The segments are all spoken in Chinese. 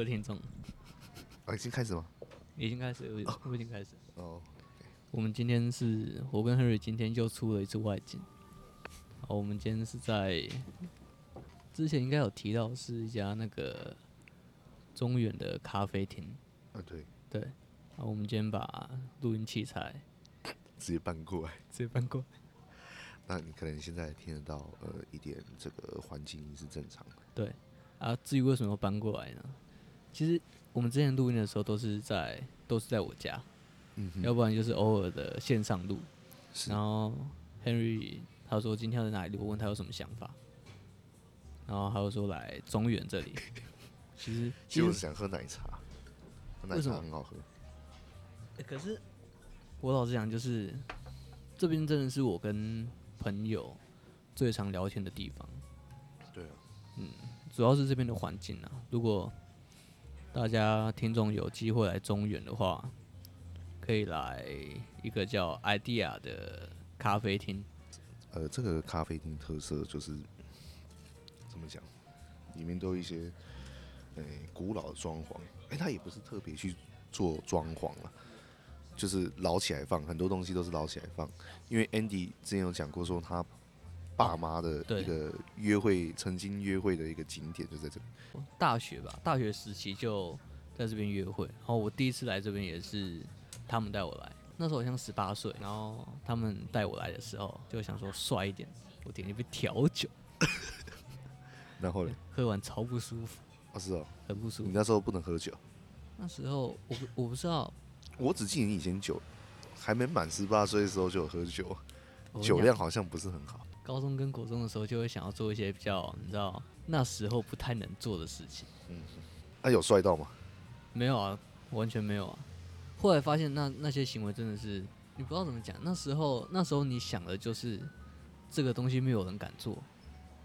各位听众，啊，已经开始吗？已经开始，我我已经开始。哦，我们今天是我跟 Henry 今天又出了一次外景。好，我们今天是在之前应该有提到是一家那个中远的咖啡厅。啊，对对。好，我们今天把录音器材直接搬过来，直接搬过来。那你可能现在听得到呃一点这个环境是正常的。对。啊，至于为什么要搬过来呢？其实我们之前录音的时候都是在都是在我家，嗯，要不然就是偶尔的线上录。然后 Henry 他说今天要在哪里录，我问他有什么想法，然后他又说来中原这里。其实就是想喝奶茶，奶茶很好喝。欸，可是我老实讲，就是这边真的是我跟朋友最常聊天的地方。对啊，嗯。主要是这边的环境啊，如果大家听众有机会来中原的话，可以来一个叫 Idea 的咖啡厅。呃，这个咖啡厅特色就是怎么讲？里面都有一些诶、欸、古老的装潢，哎、欸，它也不是特别去做装潢了，就是捞起来放，很多东西都是捞起来放。因为 Andy 之前有讲过说他。爸妈的一个约会，曾经约会的一个景点就在这里。大学吧，大学时期就在这边约会。然后我第一次来这边也是他们带我来，那时候好像十八岁。然后他们带我来的时候，就想说帅一点，我点一杯调酒。然后呢？喝完超不舒服。啊，是哦，很不舒服。你那时候不能喝酒？那时候我不我不知道，我只记得你以前酒还没满十八岁的时候就有喝酒，酒量好像不是很好。高中跟国中的时候，就会想要做一些比较，你知道那时候不太能做的事情。嗯，他、啊、有帅到吗？没有啊，完全没有啊。后来发现那那些行为真的是，你不知道怎么讲。那时候那时候你想的就是这个东西没有人敢做，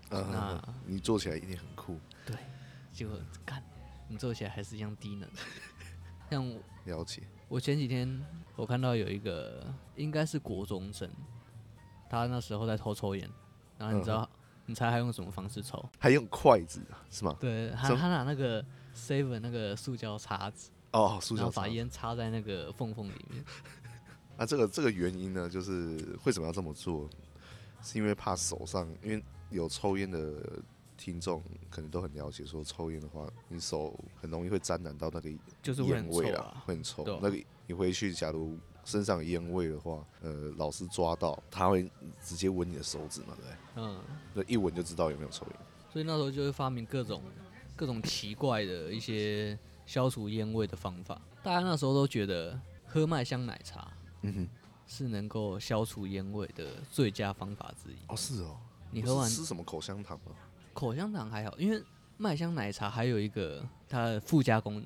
啊、那你做起来一定很酷。对，结果干，你做起来还是一样低能。像我了解。我前几天我看到有一个应该是国中生。他那时候在偷抽烟，然后你知道，嗯、你猜他用什么方式抽？还用筷子是吗？对，他他拿那个 seven 那个塑胶叉子，哦，塑胶，把烟插在那个缝缝里面。那 这个这个原因呢，就是为什么要这么做？是因为怕手上，因为有抽烟的听众可能都很了解，说抽烟的话，你手很容易会沾染到那个就是烟味啊，会很臭。那个你回去，假如。身上烟味的话，呃，老师抓到他会直接闻你的手指嘛，对不对？嗯，那一闻就知道有没有抽烟。所以那时候就会发明各种各种奇怪的一些消除烟味的方法。大家那时候都觉得喝麦香奶茶，嗯哼，是能够消除烟味的最佳方法之一。哦，是哦。你喝完吃什么口香糖吗？口香糖还好，因为麦香奶茶还有一个它的附加功能，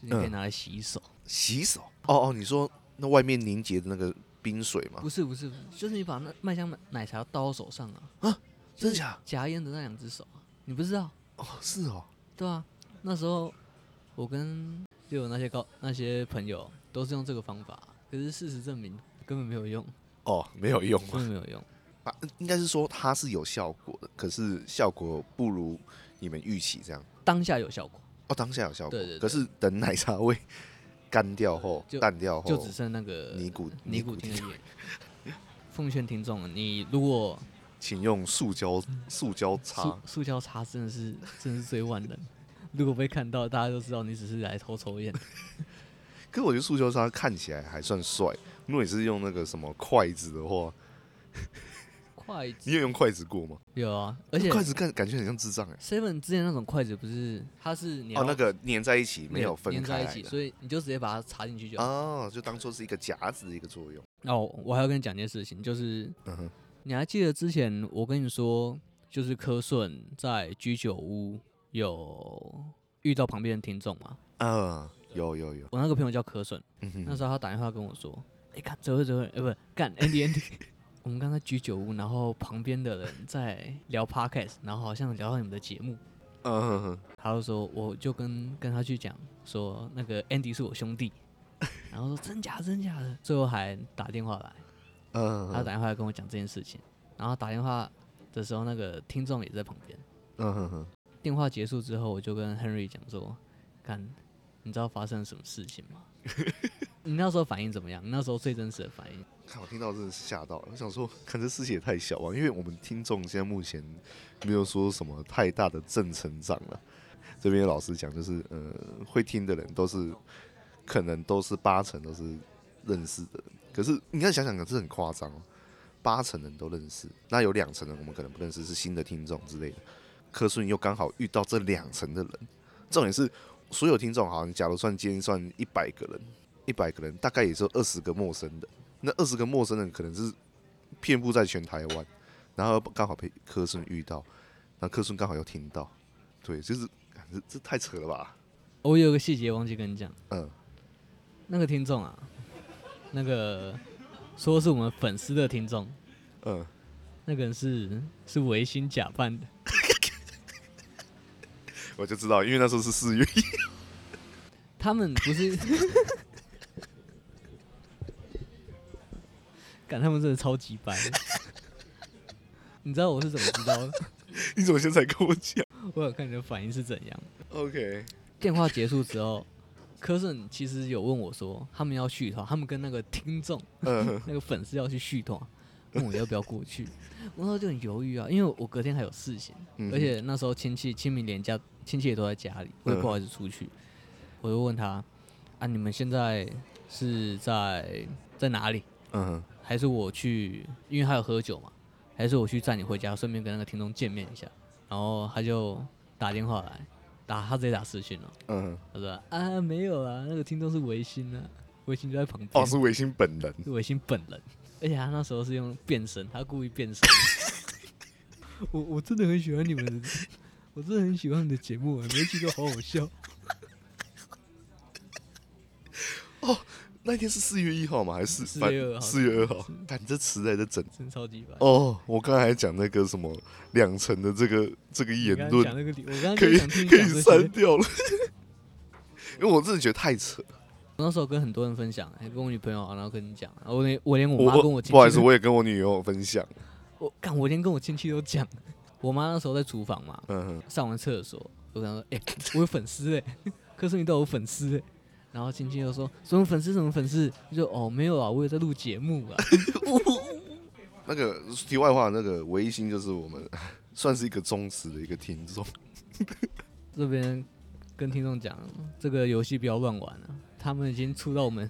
就是你可以拿来洗手。嗯、洗手？哦哦，你说。那外面凝结的那个冰水吗？不是不是不是，就是你把那麦香奶茶倒到手上啊！啊，真假？夹烟的那两只手，你不知道？哦，是哦。对啊，那时候我跟就有那些高那些朋友都是用这个方法，可是事实证明根本没有用。哦，没有用，根本没有用。啊，应该是说它是有效果的，可是效果不如你们预期这样。当下有效果。哦，当下有效果。对对对。可是等奶茶味。干掉后，淡掉后，就只剩那个尼古尼古丁的液。奉劝听众，你如果请用塑胶塑胶擦，塑胶擦真的是真的是最万能。如果被看到，大家都知道你只是来偷抽烟。可是我觉得塑胶擦看起来还算帅。如果你是用那个什么筷子的话。筷子，你有用筷子过吗？有啊，而且筷子感感觉很像智障哎。Seven 之前那种筷子不是，它是哦那个粘在一起，没有分开，粘在一起，所以你就直接把它插进去就好。哦，就当做是一个夹子的一个作用。哦，我还要跟你讲件事情，就是，你还记得之前我跟你说，就是柯顺在居酒屋有遇到旁边的听众吗？嗯，有有有。我那个朋友叫柯顺，那时候他打电话跟我说，哎，看这会这会，哎，不干 Andy Andy。我们刚才居酒屋，然后旁边的人在聊 podcast，然后好像聊到你们的节目。嗯。他就说，我就跟跟他去讲说，那个 Andy 是我兄弟。然后说真假真假的，最后还打电话来。嗯。他打电话来跟我讲这件事情，然后打电话的时候，那个听众也在旁边。嗯哼哼。电话结束之后，我就跟 Henry 讲说，看，你知道发生了什么事情吗？你那时候反应怎么样？那时候最真实的反应？看我听到真的是吓到了，我想说，看这事情也太小了，因为我们听众现在目前没有说什么太大的正成长了。这边老师讲，就是呃，会听的人都是可能都是八成都是认识的，可是你看想想，可是很夸张哦，八成人都认识，那有两成人我们可能不认识，是新的听众之类的。柯顺又刚好遇到这两成的人，重点是所有听众，好像假如算今天算一百个人，一百个人大概也就二十个陌生的，那二十个陌生人可能是遍布在全台湾，然后刚好被柯顺遇到，那柯顺刚好又听到，对，就是这这太扯了吧？我有个细节忘记跟你讲，嗯，那个听众啊，那个说是我们粉丝的听众，嗯，那个人是是违心假扮的。我就知道，因为那时候是四月一，他们不是，干他们真的超级白。你知道我是怎么知道的？你怎么现在跟我讲？我想看你的反应是怎样。OK。电话结束之后，柯顺其实有问我说，他们要续团，他们跟那个听众、那个粉丝要去续团。问我要不要过去，我那时候就很犹豫啊，因为我隔天还有事情，而且那时候亲戚清明连假，亲戚也都在家里，我也不好意思出去。我就问他啊，你们现在是在在哪里？嗯，还是我去，因为他有喝酒嘛，还是我去载你回家，顺便跟那个听众见面一下。然后他就打电话来，打他直接打私讯了。嗯，他说啊，没有啊，那个听众是维新啊，维新就在旁边。哦，是维新本人，是维新本人。而且他那时候是用变声，他故意变声。我我真的很喜欢你们的，我真的很喜欢你的节目，每一期都好好笑。哦，那天是四月一号吗？还是四月二号？四月二号。看这词在这整，真超级白。哦，我刚才还讲那个什么两层的这个这个言论，讲那个我刚刚可以可以删掉了，因为我真的觉得太扯。我那时候跟很多人分享，还跟我女朋友，然后跟你讲，我连我连我妈跟我不好意思，我也跟我女友分享。我干，我连跟我亲戚都讲。我妈那时候在厨房嘛，嗯，上完厕所，我跟她说：“哎、欸，我有粉丝哎，柯胜宇都有粉丝哎。”然后亲戚又说：“ 什么粉丝？什么粉丝？”就：“哦，没有啊，我也在录节目啊。”那个题外话，那个维新就是我们 算是一个忠实的一个听众。这边跟听众讲，这个游戏不要乱玩了。他们已经触到我们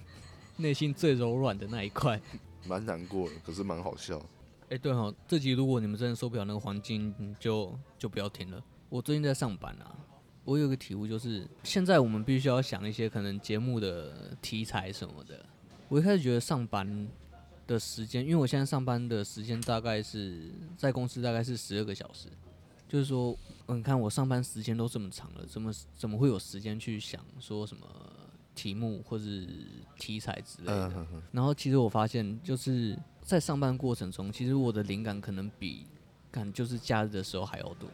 内心最柔软的那一块，蛮难过的，可是蛮好笑。哎、欸，对哈，这集如果你们真的受不了那个黄金，就就不要听了。我最近在上班啊，我有个体悟就是，现在我们必须要想一些可能节目的题材什么的。我一开始觉得上班的时间，因为我现在上班的时间大概是在公司大概是十二个小时，就是说，你看我上班时间都这么长了，怎么怎么会有时间去想说什么？题目或是题材之类的，然后其实我发现，就是在上班过程中，其实我的灵感可能比感就是假日的时候还要多。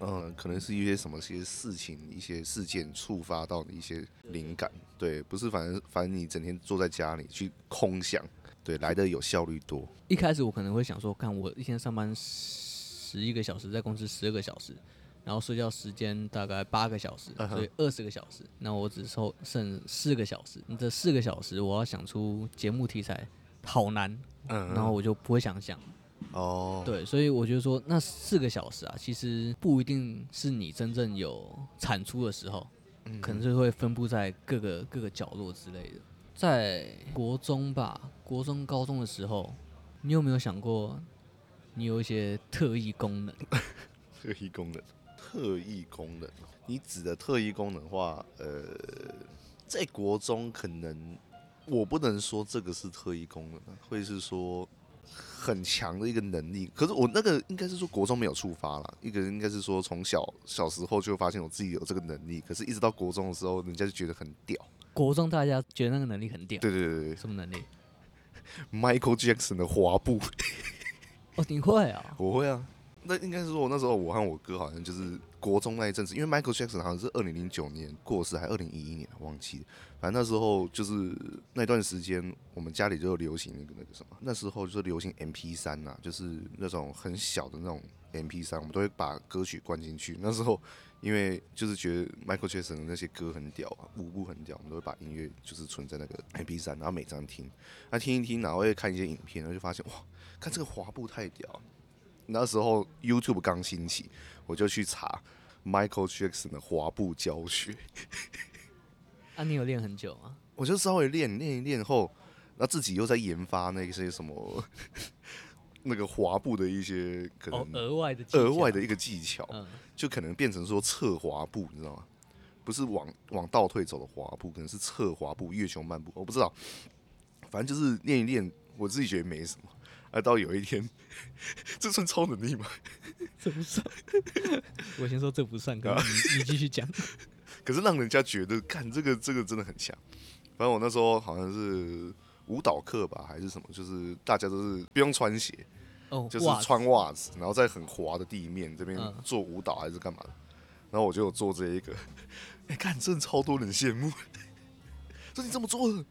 嗯，可能是一些什么些事情、一些事件触发到的一些灵感。对，不是，反正反正你整天坐在家里去空想，对，来的有效率多。一开始我可能会想说，看我一天上班十一个小时，在公司十二个小时。然后睡觉时间大概八个小时，所以二十个小时。那我只收剩四个小时。你这四个小时，我要想出节目题材，好难。嗯然后我就不会想想。哦，对，所以我觉得说，那四个小时啊，其实不一定是你真正有产出的时候，嗯可能是会分布在各个各个角落之类的。在国中吧，国中高中的时候，你有没有想过，你有一些特异功能？特异功能。特异功能，你指的特异功能的话，呃，在国中可能我不能说这个是特异功能，会是说很强的一个能力。可是我那个应该是说国中没有触发了，一个人应该是说从小小时候就发现我自己有这个能力，可是一直到国中的时候，人家就觉得很屌。国中大家觉得那个能力很屌？对对对对，什么能力？Michael Jackson 的滑步。哦，你会啊？我会啊。那应该是说，我那时候我和我哥好像就是国中那一阵子，因为 Michael Jackson 好像是二零零九年过世，还二零一一年忘记了。反正那时候就是那段时间，我们家里就流行那个那个什么，那时候就是流行 MP 三呐，就是那种很小的那种 MP 三，我们都会把歌曲灌进去。那时候因为就是觉得 Michael Jackson 的那些歌很屌啊，舞步很屌，我们都会把音乐就是存在那个 MP 三，然后每张听，那听一听，然后会看一些影片，然后就发现哇，看这个滑步太屌。那时候 YouTube 刚兴起，我就去查 Michael Jackson 的滑步教学。啊，你有练很久吗？我就稍微练练一练后，那自己又在研发那些什么 那个滑步的一些可能额外的额外的一个技巧，就可能变成说侧滑步，你知道吗？不是往往倒退走的滑步，可能是侧滑步、月球漫步，我不知道。反正就是练一练，我自己觉得没什么。啊，到有一天，这算超能力吗？这不算。我先说这不算，哥，你你继续讲。可是让人家觉得，看这个这个真的很强。反正我那时候好像是舞蹈课吧，还是什么，就是大家都是不用穿鞋，哦，就是穿袜子，然后在很滑的地面这边做舞蹈还是干嘛的。然后我就有做这一个，哎，看真的超多人羡慕。说你怎么做的？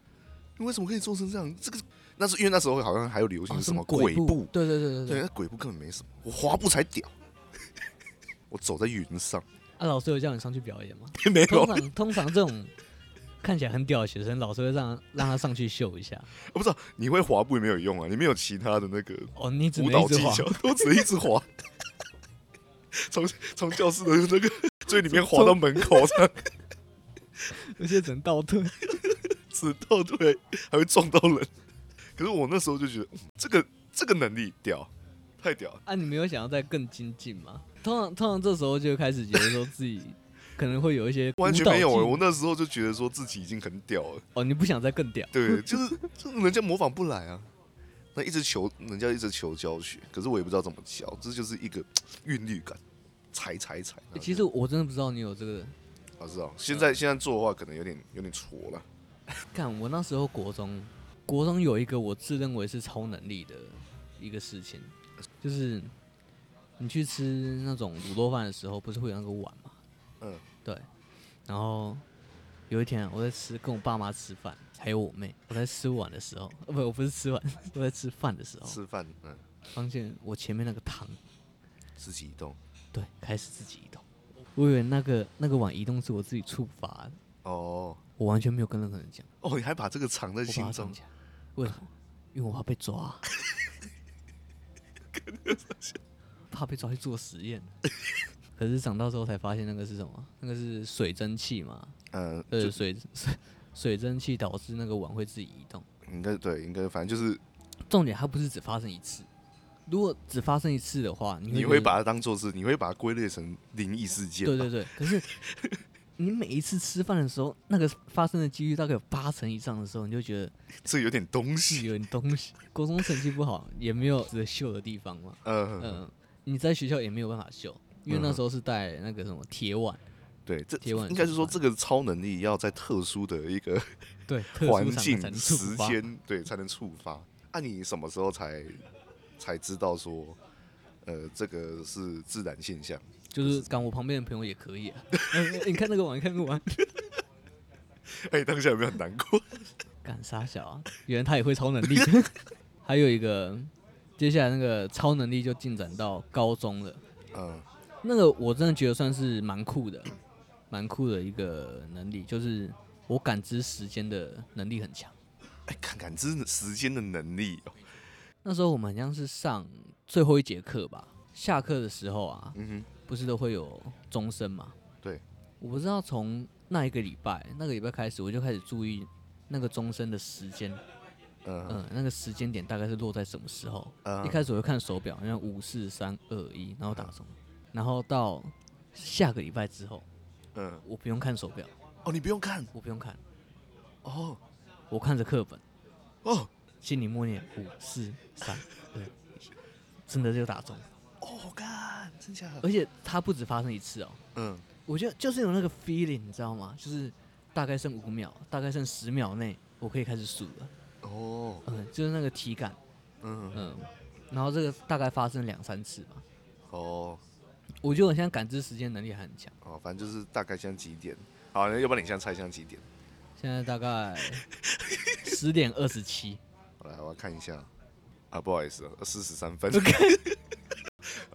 你为什么可以做成这样？这个。那是因为那时候好像还有流行什么鬼步，哦、对对对对对，那鬼步根本没什么，我滑步才屌，我走在云上。啊，老师有叫你上去表演吗？没有。通常通常这种看起来很屌的学生，老师会让让他上去秀一下。我不知道你会滑步也没有用啊，你没有其他的那个哦，你只舞蹈技巧，都只一直滑，从从教室的那个最里面滑到门口上，而且只能倒退，只倒退还会撞到人。可是我那时候就觉得这个这个能力屌，太屌了！啊，你没有想要再更精进吗？通常通常这时候就开始觉得说自己 可能会有一些完全没有、欸。我那时候就觉得说自己已经很屌了。哦，你不想再更屌？对，就是就是人家模仿不来啊。那一直求人家一直求教学，可是我也不知道怎么教，这就是一个 韵律感，踩踩踩。欸、其实我真的不知道你有这个。我知道，现在现在做的话可能有点有点挫了。看我那时候国中。国中有一个我自认为是超能力的一个事情，就是你去吃那种卤肉饭的时候，不是会有那个碗吗？嗯，对。然后有一天我在吃，跟我爸妈吃饭，还有我妹，我在吃碗的时候，哦 不，我不是吃碗，我在吃饭的时候。吃饭，嗯。发现我前面那个汤自己移动，对，开始自己移动。我以为那个那个碗移动是我自己触发的。哦。我完全没有跟任何人讲。哦，你还把这个藏在心中。为什么？因为我怕被抓，怕被抓去做实验。可是长大之后才发现，那个是什么？那个是水蒸气嘛？呃，对，水水水蒸气导致那个碗会自己移动。应该对，应该反正就是重点，它不是只发生一次。如果只发生一次的话，你会，你会把它当做是，你会把它归类成灵异事件。对对对，可是。你每一次吃饭的时候，那个发生的几率大概有八成以上的时候，你就觉得这有点东西，有点东西。国中成绩不好，也没有值得秀的地方嘛。嗯嗯，你在学校也没有办法秀，因为那时候是带那个什么铁碗。对，这铁碗应该是说这个超能力要在特殊的一个 对环境时间对才能触发。那、啊、你什么时候才才知道说，呃，这个是自然现象？就是赶我旁边的朋友也可以啊。你看那个碗，看那个碗。哎，当下有没有很难过？干傻小啊？原来他也会超能力。还有一个，接下来那个超能力就进展到高中了。嗯。那个我真的觉得算是蛮酷的，蛮酷的一个能力，就是我感知时间的能力很强。哎，感感知时间的能力哦。那时候我们好像是上最后一节课吧，下课的时候啊。嗯哼。不是都会有钟声嘛？对，我不知道从那一个礼拜，那个礼拜开始，我就开始注意那个钟声的时间。嗯、uh 那个时间点大概是落在什么时候？Uh. 一开始我就看手表，好像五四三二一，然后打钟。Uh. 然后到下个礼拜之后，嗯、uh，huh. 我不用看手表。哦，你不用看？我不用看。哦，oh. 我看着课本。哦，oh. 心里默念五四三二一，真的就打钟。哦，干，真假的？而且它不止发生一次哦。嗯，我觉得就是有那个 feeling，你知道吗？就是大概剩五秒，大概剩十秒内，我可以开始数了。哦，嗯，就是那个体感。嗯嗯。然后这个大概发生两三次吧。哦，我觉得我现在感知时间能力还很强。哦，反正就是大概现在几点？好，那要不然你现在猜一下几点？现在大概 十点二十七。好来，我要看一下。啊，不好意思，四十三分。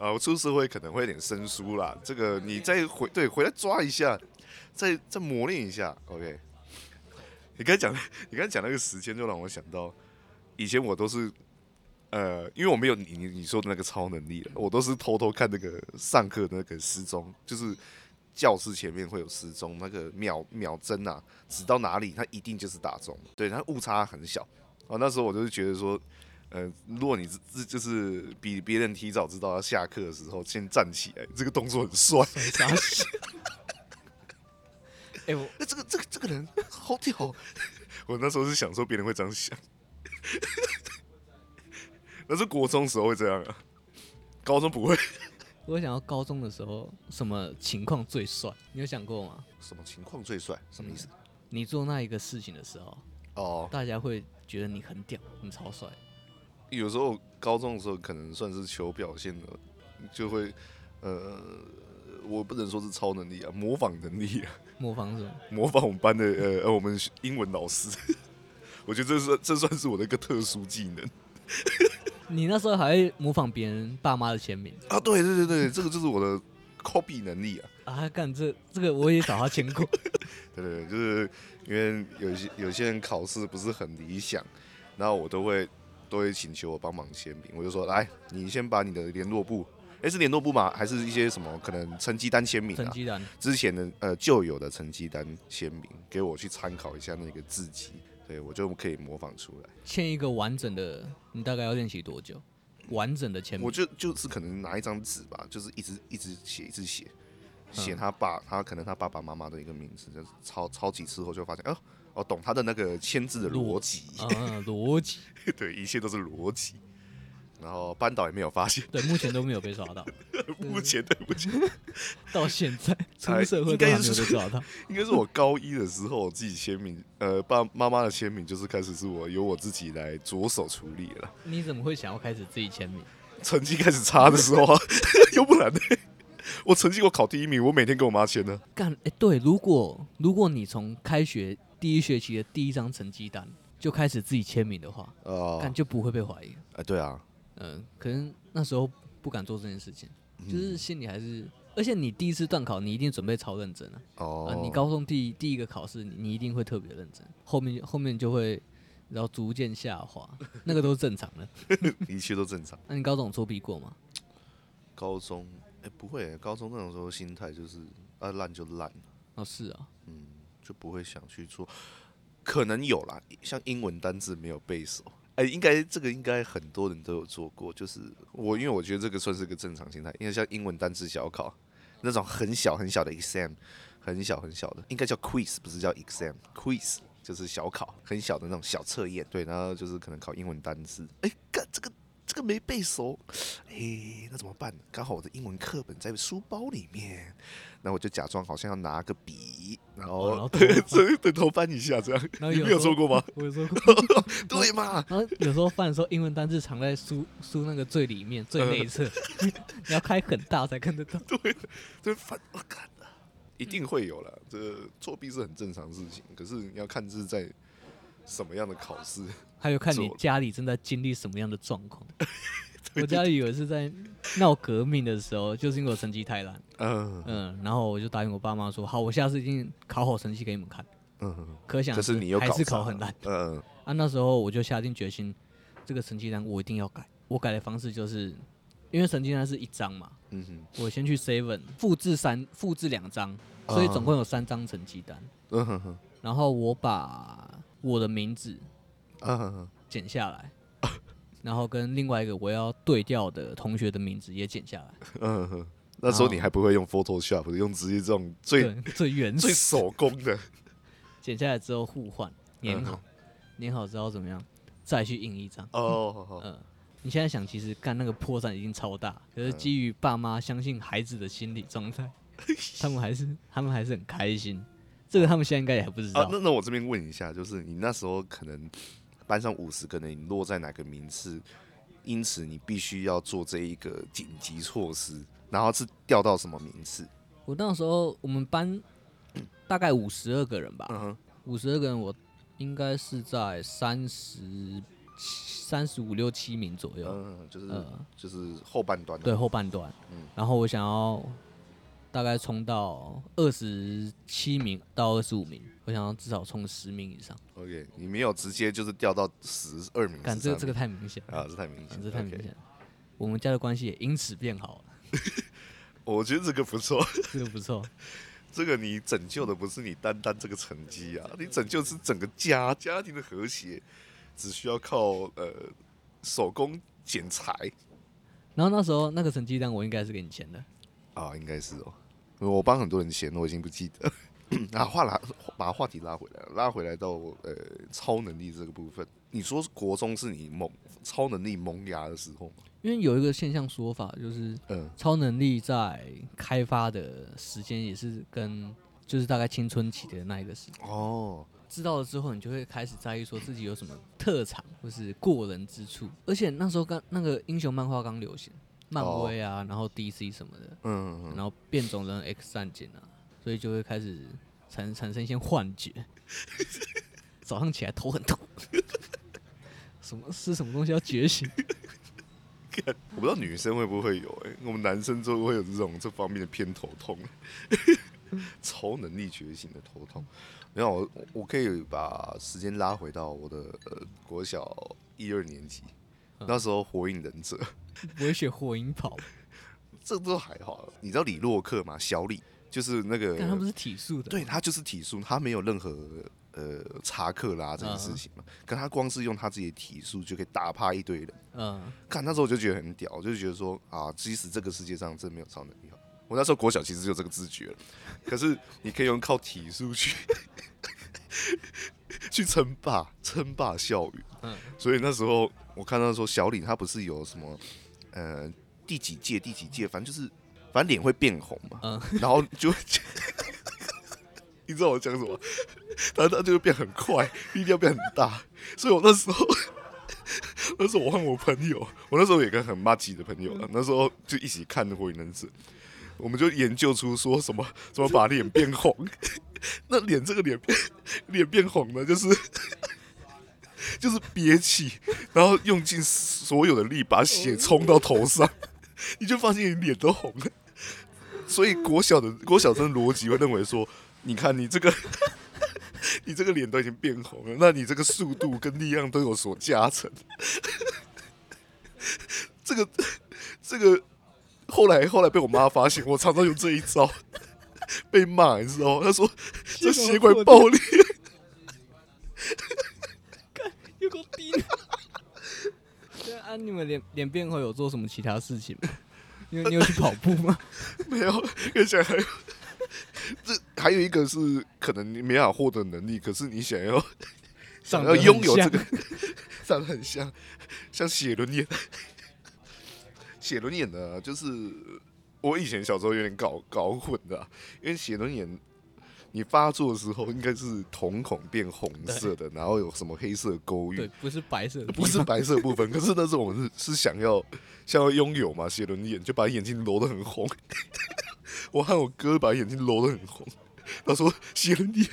Okay. 啊，我出社会可能会有点生疏啦。这个你再回对回来抓一下，再再磨练一下。OK。你刚才讲，你刚才讲那个时间，就让我想到，以前我都是，呃，因为我没有你你你说的那个超能力了，我都是偷偷看那个上课那个时钟，就是教室前面会有时钟，那个秒秒针啊，指到哪里，它一定就是打钟，对，它误差很小。啊，那时候我就是觉得说，呃，如果你是就是比别人提早知道要下课的时候，先站起来，这个动作很帅。哎、欸，我那这个这个这个人好屌！我那时候是想说别人会这样想，那是国中时候会这样啊，高中不会。我想要高中的时候什么情况最帅？你有想过吗？什么情况最帅？什么意思？你做那一个事情的时候，哦，大家会觉得你很屌，你超帅。有时候高中的时候可能算是求表现的，就会呃。我不能说是超能力啊，模仿能力啊。模仿什么？模仿我们班的呃呃，我们英文老师。我觉得这算这算是我的一个特殊技能。你那时候还会模仿别人爸妈的签名啊？对对对对，这个就是我的 copy 能力啊。啊，干这这个我也找他签过。对对对，就是因为有些有些人考试不是很理想，然后我都会都会请求我帮忙签名。我就说，来，你先把你的联络簿。诶，是联络簿吗？还是一些什么可能成绩单签名啊？成绩单之前的呃旧有的成绩单签名，给我去参考一下那个字迹，对我就可以模仿出来。签一个完整的，你大概要练习多久？完整的签名，我就就是可能拿一张纸吧，就是一直一直写，一直写，写他爸，他可能他爸爸妈妈的一个名字，就是抄抄几次后就发现，哦，我懂他的那个签字的逻辑，啊，逻辑，对，一切都是逻辑。然后班导也没有发现，对，目前都没有被抓到。目前对，目前 到现在出社会都还没有被抓到。应该是我高一的时候我自己签名，呃，爸妈妈的签名就是开始是我由我自己来着手处理了。你怎么会想要开始自己签名？成绩开始差的时候啊，要不然呢？我成绩我考第一名，我每天跟我妈签呢。干，哎，对，如果如果你从开学第一学期的第一张成绩单就开始自己签名的话，哦，干就不会被怀疑。哎，对啊。嗯，可能那时候不敢做这件事情，就是心里还是，而且你第一次段考，你一定准备超认真啊。哦、呃。你高中第第一个考试，你你一定会特别认真，后面后面就会然后逐渐下滑，那个都是正常的。一切都正常。那你高中作弊过吗？高中，哎、欸，不会，高中那种时候心态就是啊烂就烂。哦，是啊。嗯，就不会想去做。可能有啦，像英文单字没有背熟。哎、应该这个应该很多人都有做过，就是我因为我觉得这个算是个正常心态，因为像英文单词小考那种很小很小的 exam，很小很小的，应该叫 quiz，不是叫 exam，quiz 就是小考，很小的那种小测验，对，然后就是可能考英文单词，哎、欸，干这个。这个没背熟，哎、欸，那怎么办？刚好我的英文课本在书包里面，那我就假装好像要拿个笔，然后，对对头翻一下这样。然后有你没有做过吗？我有做过，对嘛？然后有时候翻的时候，英文单字藏在书书那个最里面最内侧，你要开很大才看得到。对，对翻我看的，一定会有了。这个作弊是很正常的事情，可是你要看是在什么样的考试。还有看你家里正在经历什么样的状况。我家里有一次在闹革命的时候，就是因为我成绩太烂。嗯嗯，然后我就答应我爸妈说：“好，我下次一定考好成绩给你们看。”嗯，可想而知还是考很烂。嗯啊，那时候我就下定决心，这个成绩单我一定要改。我改的方式就是，因为成绩单是一张嘛。嗯哼。我先去 seven 复制三复制两张，所以总共有三张成绩单。嗯哼哼。然后我把我的名字。嗯，剪下来，然后跟另外一个我要对调的同学的名字也剪下来。嗯哼，那时候你还不会用 Photoshop，用直接这种最最原始、最手工的。剪下来之后互换，粘好，粘好之后怎么样？再去印一张。哦，嗯，你现在想，其实干那个破绽已经超大，可是基于爸妈相信孩子的心理状态，他们还是他们还是很开心。这个他们现在应该也还不知道。那那我这边问一下，就是你那时候可能。班上五十个人，你落在哪个名次？因此你必须要做这一个紧急措施，然后是调到什么名次？我那时候我们班大概五十二个人吧，五十二个人，我应该是在三十三十五六七名左右，嗯，就是、呃、就是后半段，对后半段，嗯，然后我想要大概冲到二十七名到二十五名，我想要至少冲十名以上。OK，你没有直接就是掉到十二名，感这个这个太明显啊，这太明显，这太明显，okay. 我们家的关系也因此变好了。我觉得这个不错，这个不错。这个你拯救的不是你单单这个成绩啊，你拯救是整个家家庭的和谐，只需要靠呃手工剪裁。然后那时候那个成绩单我应该是给你签的啊，应该是哦，我帮很多人写，我已经不记得。啊，话拉把话题拉回来，拉回来到呃超能力这个部分，你说国中是你萌超能力萌芽的时候吗？因为有一个现象说法，就是嗯，超能力在开发的时间也是跟就是大概青春期的那一个时间哦。知道了之后，你就会开始在意说自己有什么特长或是过人之处。而且那时候刚那个英雄漫画刚流行，漫威啊，然后 DC 什么的，嗯，然后变种人 X 战警啊，所以就会开始产产生一些幻觉，早上起来头很痛，什么是什么东西要觉醒？我不知道女生会不会有哎、欸，我们男生就会有这种这方面的偏头痛，超能力觉醒的头痛。没有，我我可以把时间拉回到我的呃国小一二年级，那时候火影忍者，我也学火影跑，这都还好。你知道李洛克吗？小李就是那个，他不是体术的，对他就是体术，他没有任何。呃，查克拉这件事情嘛，可、uh. 他光是用他自己的体术就可以打趴一堆人。嗯、uh 看那时候我就觉得很屌，我就觉得说啊，即使这个世界上真没有超能力，我那时候国小其实就有这个自觉了。可是你可以用靠体术去 去称霸，称霸校园。嗯、uh 所以那时候我看到说小李他不是有什么呃第几届第几届，反正就是反正脸会变红嘛，uh. 然后就。你知道我讲什么？他他就会变很快，力量变很大。所以我那时候，那时候我和我朋友，我那时候有一个很麻吉的朋友，那时候就一起看《火影忍者》，我们就研究出说什么怎么把脸变红。那脸这个脸变脸变红呢，就是就是憋气，然后用尽所有的力把血冲到头上，你就发现你脸都红了。所以国小的国小生逻辑会认为说。你看，你这个，你这个脸都已经变红了，那你这个速度跟力量都有所加成。这个，这个，后来后来被我妈发现，我常常用这一招被骂，你知道吗？她说这血管爆裂。看，有够低。对啊，你们脸脸变后有做什么其他事情吗？因为你有去跑步吗？没有，跟想还有。这还有一个是可能你没法获得能力，可是你想要想要拥有这个，长得很像，像写轮眼，写轮眼的，就是我以前小时候有点搞搞混的，啊，因为写轮眼你发作的时候应该是瞳孔变红色的，然后有什么黑色勾玉，不是白色的，不是白色的部分，可是那时候我们是是想要想要拥有嘛，写轮眼就把眼睛揉得很红。我和我哥把眼睛揉得很红，他说写轮眼，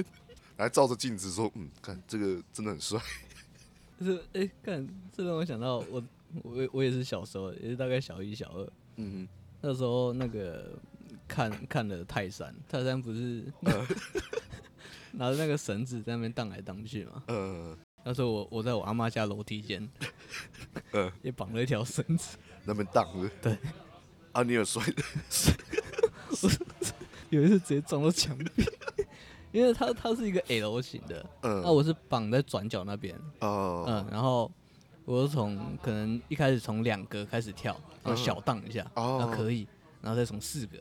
来照着镜子说，嗯，看这个真的很帅。就 是哎、欸，看这让我想到我我我也是小时候，也是大概小一小二，嗯，那时候那个看看了泰山，泰山不是、呃、拿着那个绳子在那边荡来荡去嘛，嗯、呃，那时候我我在我阿妈家楼梯间，嗯、呃，也绑了一条绳子，那边荡，对，啊，你有摔？的。有一次直接撞到墙壁，因为它它是一个 L 型的，嗯，那我是绑在转角那边，哦，嗯，然后我是从可能一开始从两格开始跳，然后小荡一下，哦，那可以，然后再从四格，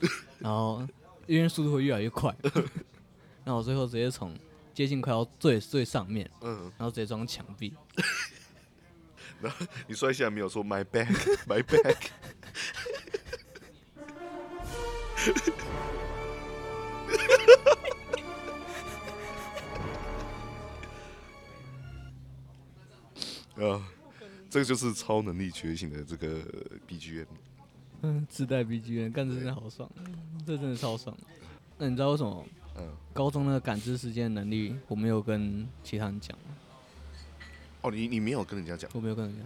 然后因为速度会越来越快，然后我最后直接从接近快到最最上面，嗯，然后直接撞墙壁，然后你摔下来没有说 my back my back。啊，这个就是超能力觉醒的这个 BGM。嗯，自带 BGM，干这真的好爽，这真的超爽。那你知道为什么？嗯，高中那个感知时间能力，我没有跟其他人讲。哦，你你没有跟人家讲？我没有跟人家。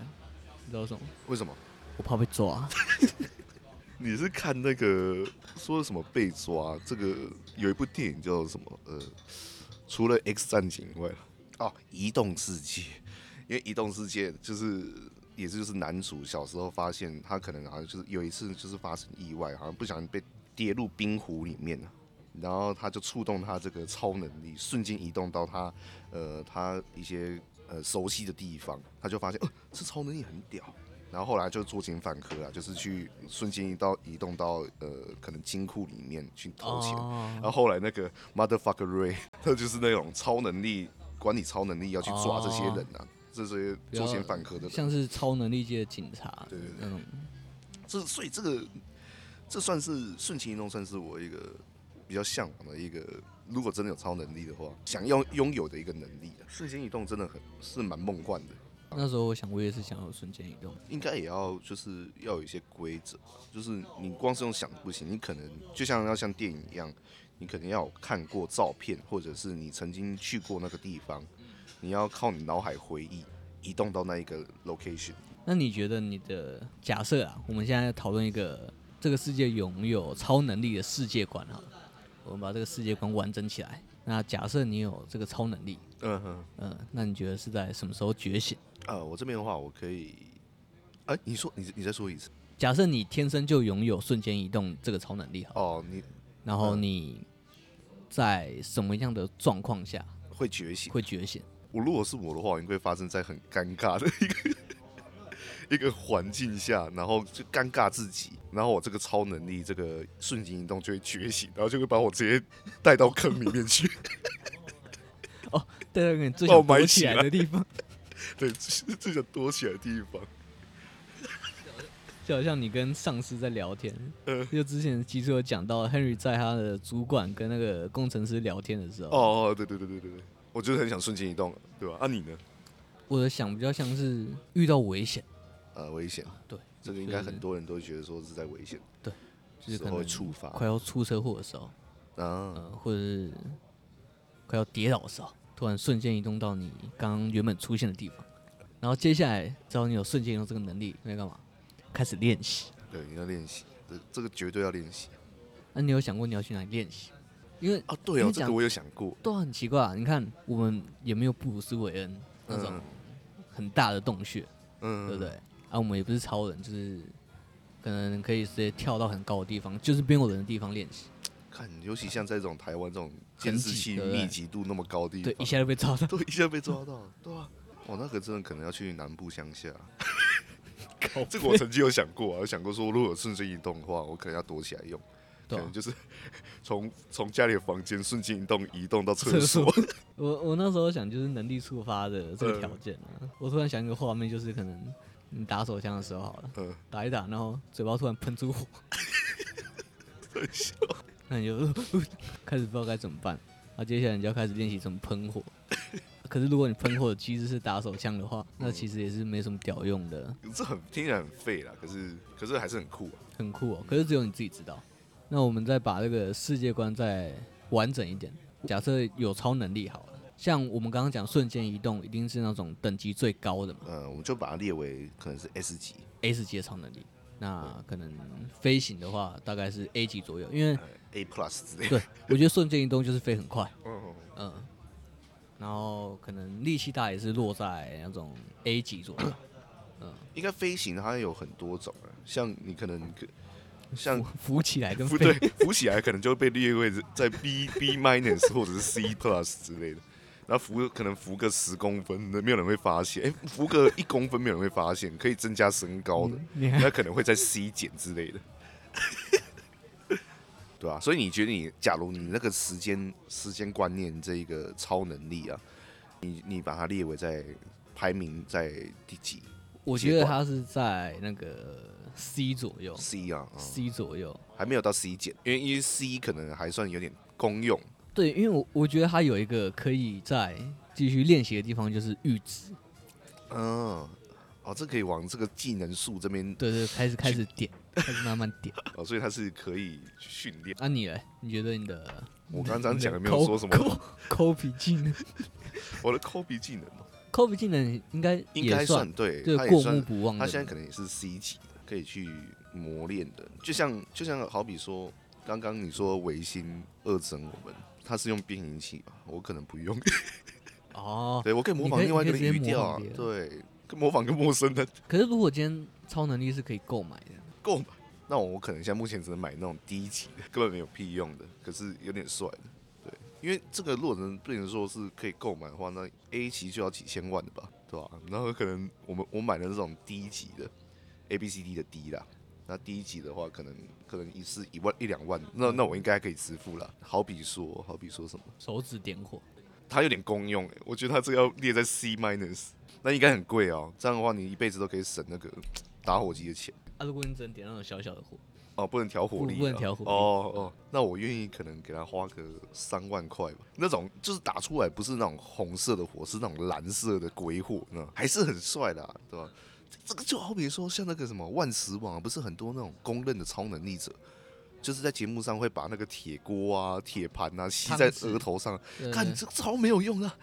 你知道为什么？为什么？我怕被抓。你是看那个说什么被抓？这个有一部电影叫什么？呃，除了 X 战警以外，哦，移动世界。因为移动世界就是也是就是男主小时候发现他可能好像就是有一次就是发生意外，好像不小心被跌入冰湖里面了，然后他就触动他这个超能力，瞬间移动到他呃他一些呃熟悉的地方，他就发现，呃，这超能力很屌。然后后来就作奸犯科啊，就是去瞬间移到移动到呃可能金库里面去偷钱。Oh. 然后后来那个 Motherfucker Ray，他就是那种超能力管理超能力要去抓这些人啊，oh. 这些作奸犯科的人，像是超能力界的警察。对对对，嗯，这所以这个这算是瞬间移动，算是我一个比较向往的一个，如果真的有超能力的话，想要拥有的一个能力。瞬间移动真的很是蛮梦幻的。那时候我想，我也是想要瞬间移动，应该也要就是要有一些规则，就是你光是用想不行，你可能就像要像电影一样，你可能要有看过照片，或者是你曾经去过那个地方，你要靠你脑海回忆移动到那一个 location。那你觉得你的假设啊，我们现在讨论一个这个世界拥有超能力的世界观啊，我们把这个世界观完整起来。那假设你有这个超能力，嗯哼，嗯，那你觉得是在什么时候觉醒？呃，我这边的话，我可以，哎、欸，你说，你你再说一次。假设你天生就拥有瞬间移动这个超能力，哦，你，然后你在什么样的状况下会觉醒？会觉醒？我如果是我的话，应该会发生在很尴尬的一个一个环境下，然后就尴尬自己，然后我这个超能力，这个瞬间移动就会觉醒，然后就会把我直接带到坑里面去。哦，带到你最想躲起来的地方。对，最想躲起来的地方，就好像你跟上司在聊天。呃，就之前其实有讲到，Henry 在他的主管跟那个工程师聊天的时候。哦哦，对对对对对对，我就是很想瞬间移动，对吧？啊，你呢？我的想比较像是遇到危险，呃，危险。对，这个应该很多人都觉得说是在危险。对，就是可能会触发快要出车祸的时候，啊、呃，或者是快要跌倒的时候。突然瞬间移动到你刚刚原本出现的地方，然后接下来只要你有瞬间移动这个能力，你要干嘛？开始练习。对，你要练习，这这个绝对要练习。那、啊、你有想过你要去哪里练习？因为啊，对哦，这个我有想过。都很奇怪啊！你看我们也没有布鲁斯韦恩那种很大的洞穴，嗯，对不对？啊，我们也不是超人，就是可能可以直接跳到很高的地方，就是边有人的地方练习。看，尤其像在这种台湾这种监视器密集度那么高的地方，对，一下就被抓到，对，一下被抓到，对啊，哦，那个真的可能要去南部乡下。这个我曾经有想过啊，有想过说，如果有瞬间移动的话，我可能要躲起来用，可能就是 从从家里的房间瞬间移动移动到厕所。我我那时候想就是能力触发的这个条件啊，我突然想一个画面，就是可能你打手枪的时候好了，嗯，打一打，然后嘴巴突然喷出火，很笑。那你就开始不知道该怎么办，那接下来你就要开始练习怎么喷火。可是如果你喷火的机制是打手枪的话，那其实也是没什么屌用的。这很听起来很废啦，可是可是还是很酷啊，很酷哦。可是只有你自己知道。那我们再把这个世界观再完整一点，假设有超能力好了，像我们刚刚讲瞬间移动，一定是那种等级最高的嘛。嗯，我们就把它列为可能是 S 级，S 级的超能力。那可能飞行的话，大概是 A 级左右，因为 A plus 之类的。对，我觉得瞬间移动就是飞很快。嗯嗯。然后可能力气大也是落在那种 A 级左右。嗯。应该飞行它有很多种啊，像你可能像浮起来对，浮起来可能就会被列为在 B B minus 或者是 C plus 之类的。那浮可能浮个十公分，没有人会发现。哎，浮个一公分，没有人会发现。可以增加身高的，那可能会在 C 减之类的，对啊，所以你觉得你，假如你那个时间时间观念这一个超能力啊，你你把它列为在排名在第几？我觉得它是在那个 C 左右。C 啊、嗯、，C 左右，还没有到 C 减，因为因为 C 可能还算有点公用。对，因为我我觉得它有一个可以再继续练习的地方，就是阈值。嗯，哦，这可以往这个技能树这边，对，对对，开始开始点，开始慢慢点。哦，所以它是可以训练。那、啊、你嘞？你觉得你的？我刚刚讲的没有说什么。抠笔技能。我的抠笔技能吗？抠笔技能应该应该算对，对，过目不忘。他现在可能也是 C 级的，可以去磨练的。就像就像好比说，刚刚你说维新二整我们，他是用变音器吧？我可能不用。哦，对，我可以模仿另外一个语调啊，对。模仿个陌生的，可是如果今天超能力是可以购买的，购买，那我可能现在目前只能买那种低级的，根本没有屁用的，可是有点帅的，对，因为这个如果能变成说是可以购买的话，那 A 级就要几千万的吧，对吧？然后可能我们我买的这种低级的 A B C D 的 D 啦，那第一级的话可能可能一次一万一两万，那那我应该可以支付了。好比说，好比说什么手指点火，它有点公用诶，我觉得它这个要列在 C minus。那应该很贵哦，这样的话你一辈子都可以省那个打火机的钱。啊，如果你只能点那种小小的火，哦，不能调火力，不能调火力。哦哦，那我愿意可能给他花个三万块吧。那种就是打出来不是那种红色的火，是那种蓝色的鬼火，那还是很帅的啊，对吧？这个就好比说像那个什么万磁王，不是很多那种公认的超能力者，就是在节目上会把那个铁锅啊、铁盘啊吸在额头上，看这个超没有用啊，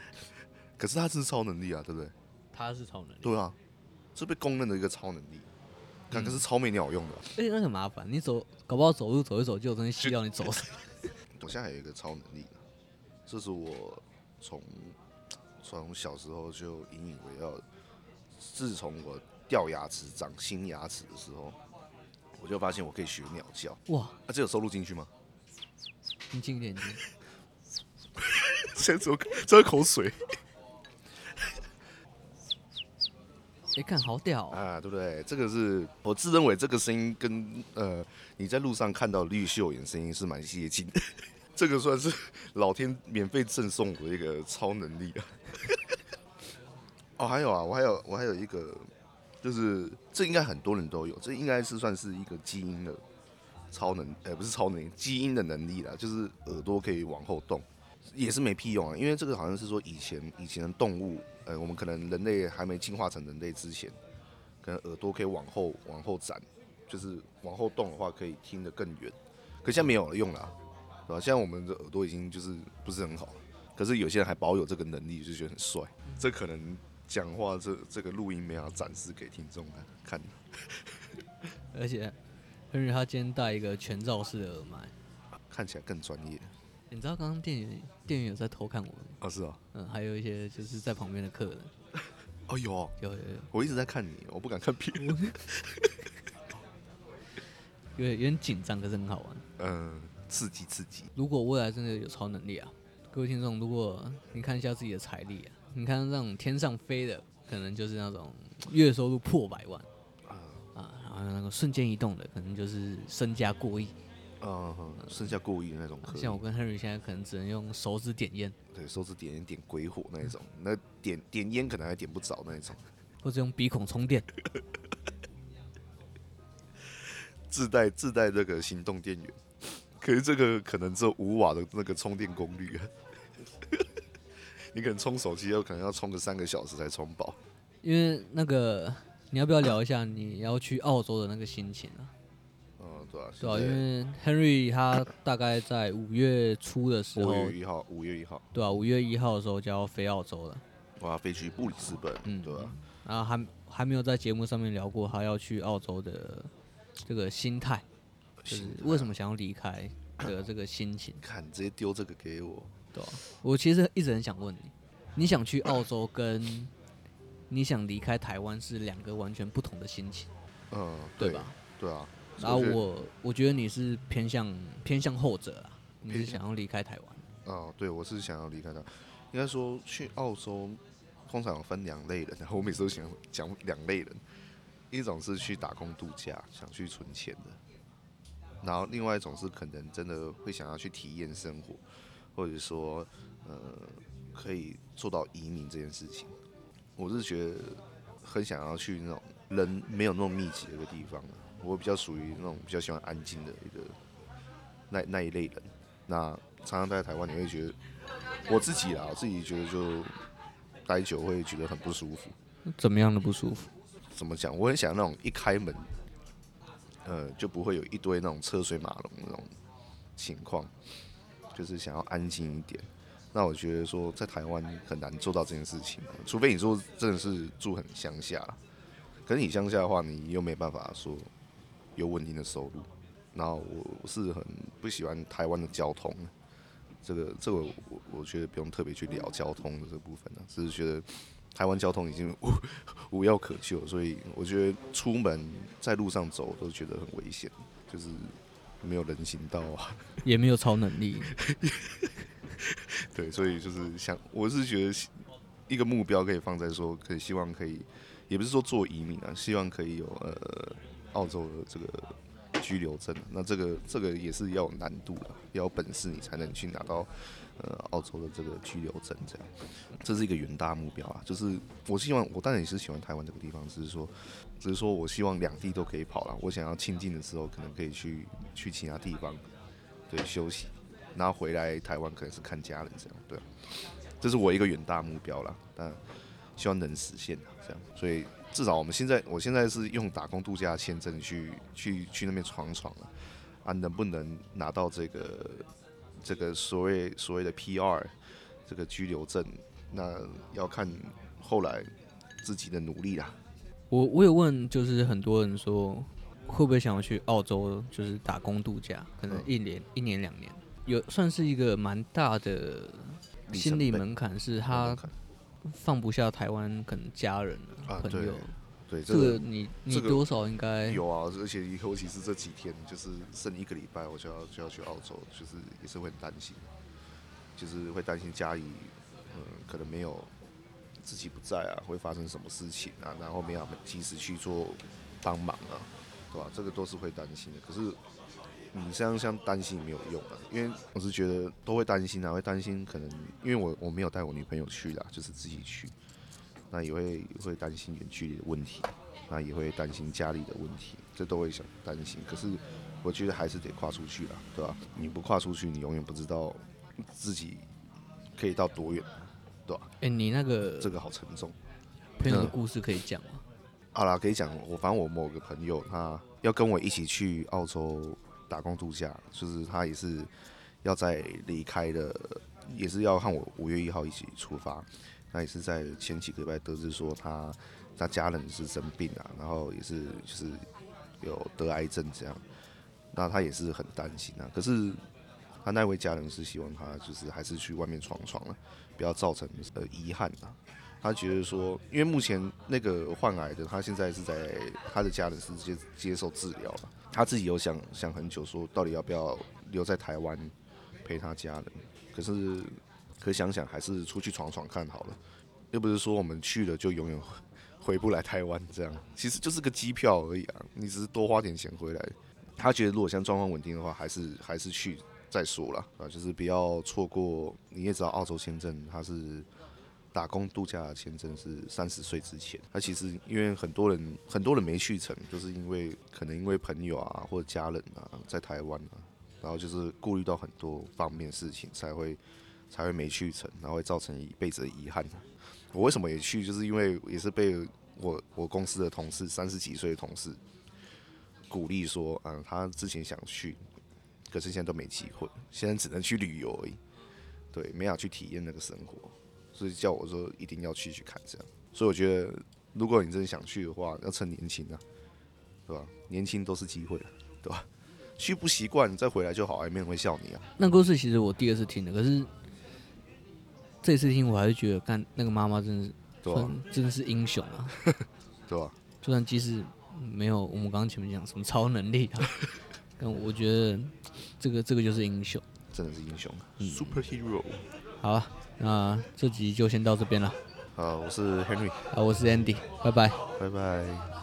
可是他是超能力啊，对不对？他是超能力，对啊，是被公认的一个超能力，但可是超没鸟用的，啊，而且那很麻烦，你走搞不好走路走一走就有东西吸到你走。我现在还有一个超能力，这是我从从小时候就引以为傲的。自从我掉牙齿长新牙齿的时候，我就发现我可以学鸟叫。哇，啊，这有收录进去吗？你近一点，现在只有只有口水。哎，看好屌啊，对不对？这个是我自认为这个声音跟呃你在路上看到绿秀眼声音是蛮接近的，这个算是老天免费赠送我的一个超能力啊。哦，还有啊，我还有我还有一个，就是这应该很多人都有，这应该是算是一个基因的超能，呃，不是超能，基因的能力啦，就是耳朵可以往后动，也是没屁用啊，因为这个好像是说以前以前的动物。呃，我们可能人类还没进化成人类之前，可能耳朵可以往后往后展，就是往后动的话可以听得更远。可现在没有了用了，对吧？现在我们的耳朵已经就是不是很好，可是有些人还保有这个能力，就觉得很帅。这可能讲话这这个录音没法展示给听众看。看而且，Henry 他今天戴一个全罩式的耳麦，看起来更专业。你知道刚刚店员店员有在偷看我们？哦，是哦，嗯，还有一些就是在旁边的客人。哦，有，有有有，我一直在看你，我不敢看别人。有 点有点紧张，可是很好玩。嗯，刺激刺激。如果未来真的有超能力啊，各位听众，如果你看一下自己的财力啊，你看那种天上飞的，可能就是那种月收入破百万。啊啊，然后那个瞬间移动的，可能就是身家过亿。嗯，剩下过亿的那种。像我跟 Henry 现在可能只能用手指点烟。对，手指点烟点鬼火那一种，那点点烟可能还点不着那一种。或者用鼻孔充电。自带自带这个行动电源，可是这个可能只有五瓦的那个充电功率啊。你可能充手机有可能要充个三个小时才充饱。因为那个，你要不要聊一下你要去澳洲的那个心情啊？对啊，对啊，因为 Henry 他大概在五月初的时候，五月一号，五月一号，对啊，五月一号的时候就要飞澳洲了，我要飞去布里斯本，嗯，对啊，然后还还没有在节目上面聊过他要去澳洲的这个心态，就是为什么想要离开的这个心情。看，直接丢这个给我，对啊，我其实一直很想问你，你想去澳洲跟你想离开台湾是两个完全不同的心情，嗯，对吧？对啊。然后我我觉得你是偏向偏向后者啊，你是想要离开台湾？哦，对，我是想要离开的。应该说去澳洲，通常有分两类人，然 后我每次都想讲两类人，一种是去打工度假，想去存钱的，然后另外一种是可能真的会想要去体验生活，或者说呃可以做到移民这件事情。我是觉得很想要去那种人没有那么密集的一个地方。我比较属于那种比较喜欢安静的一个那那一类人，那常常待在台湾，你会觉得我自己啦，我自己觉得就待久会觉得很不舒服。怎么样的不舒服？怎么讲？我很想那种一开门，呃，就不会有一堆那种车水马龙那种情况，就是想要安静一点。那我觉得说在台湾很难做到这件事情，除非你说真的是住很乡下。可是你乡下的话，你又没办法说有稳定的收入。然后我是很不喜欢台湾的交通，这个这个我我觉得不用特别去聊交通的这部分了，只是觉得台湾交通已经 无无药可救，所以我觉得出门在路上走都觉得很危险，就是没有人行道啊，也没有超能力。对，所以就是想，我是觉得一个目标可以放在说，可以希望可以，也不是说做移民啊，希望可以有呃澳洲的这个。居留证，那这个这个也是要有难度的，要有本事你才能去拿到呃澳洲的这个居留证，这样，这是一个远大目标啊。就是我希望，我当然也是喜欢台湾这个地方，只是说，只是说我希望两地都可以跑了。我想要亲近的时候，可能可以去去其他地方对休息，然后回来台湾可能是看家人这样，对，这是我一个远大目标了，但希望能实现这样，所以。至少我们现在，我现在是用打工度假签证去去去那边闯闯了，啊，能不能拿到这个这个所谓所谓的 PR 这个居留证，那要看后来自己的努力啦。我我有问，就是很多人说会不会想要去澳洲，就是打工度假，可能一年、嗯、一年两年，有算是一个蛮大的心理门槛，是他。放不下台湾，可能家人啊，朋友，对，这个你你多少应该有啊，而且尤其是这几天，就是剩一个礼拜，我就要就要去澳洲，就是也是会很担心，就是会担心家里，嗯，可能没有自己不在啊，会发生什么事情啊，然后没有及时去做帮忙啊，对吧？这个都是会担心的，可是。你这样像担心没有用啊，因为我是觉得都会担心啊，会担心可能因为我我没有带我女朋友去啦，就是自己去，那也会会担心远距离的问题，那也会担心家里的问题，这都会想担心。可是我觉得还是得跨出去啦，对吧？你不跨出去，你永远不知道自己可以到多远，对吧？哎，你那个这个好沉重，朋友的故事可以讲吗？好啦，可以讲。我反正我某个朋友他要跟我一起去澳洲。打工度假，就是他也是要在离开的，也是要和我五月一号一起出发。那也是在前几个礼拜得知说他他家人是生病啊，然后也是就是有得癌症这样。那他也是很担心啊。可是他那位家人是希望他就是还是去外面闯闯了，不要造成呃遗憾啊。他觉得说，因为目前那个患癌的，他现在是在他的家人是接接受治疗了。他自己有想想很久，说到底要不要留在台湾陪他家人。可是，可想想还是出去闯闯看好了。又不是说我们去了就永远回不来台湾这样，其实就是个机票而已啊。你只是多花点钱回来。他觉得如果像状况稳定的话，还是还是去再说了啊，就是不要错过。你也知道澳洲签证它是。打工度假签证是三十岁之前，他其实因为很多人很多人没去成，就是因为可能因为朋友啊或者家人啊在台湾啊，然后就是顾虑到很多方面事情才会才会没去成，然后会造成一辈子的遗憾。我为什么也去，就是因为也是被我我公司的同事三十几岁的同事鼓励说，嗯，他之前想去，可是现在都没机会，现在只能去旅游而已，对，没法去体验那个生活。所以叫我说一定要去去看这样，所以我觉得如果你真的想去的话，要趁年轻啊，对吧？年轻都是机会，对吧？去不习惯再回来就好，也没人会笑你啊。那故事其实我第二次听的，可是这次听我还是觉得，看那个妈妈真的是，对啊，真的是英雄啊，对吧？就算即使没有我们刚刚前面讲什么超能力啊，但我觉得这个这个就是英雄，真的是英雄，嗯，Superhero。好啊。那这集就先到这边了。好，我是 Henry。好，我是 Andy。拜拜。拜拜。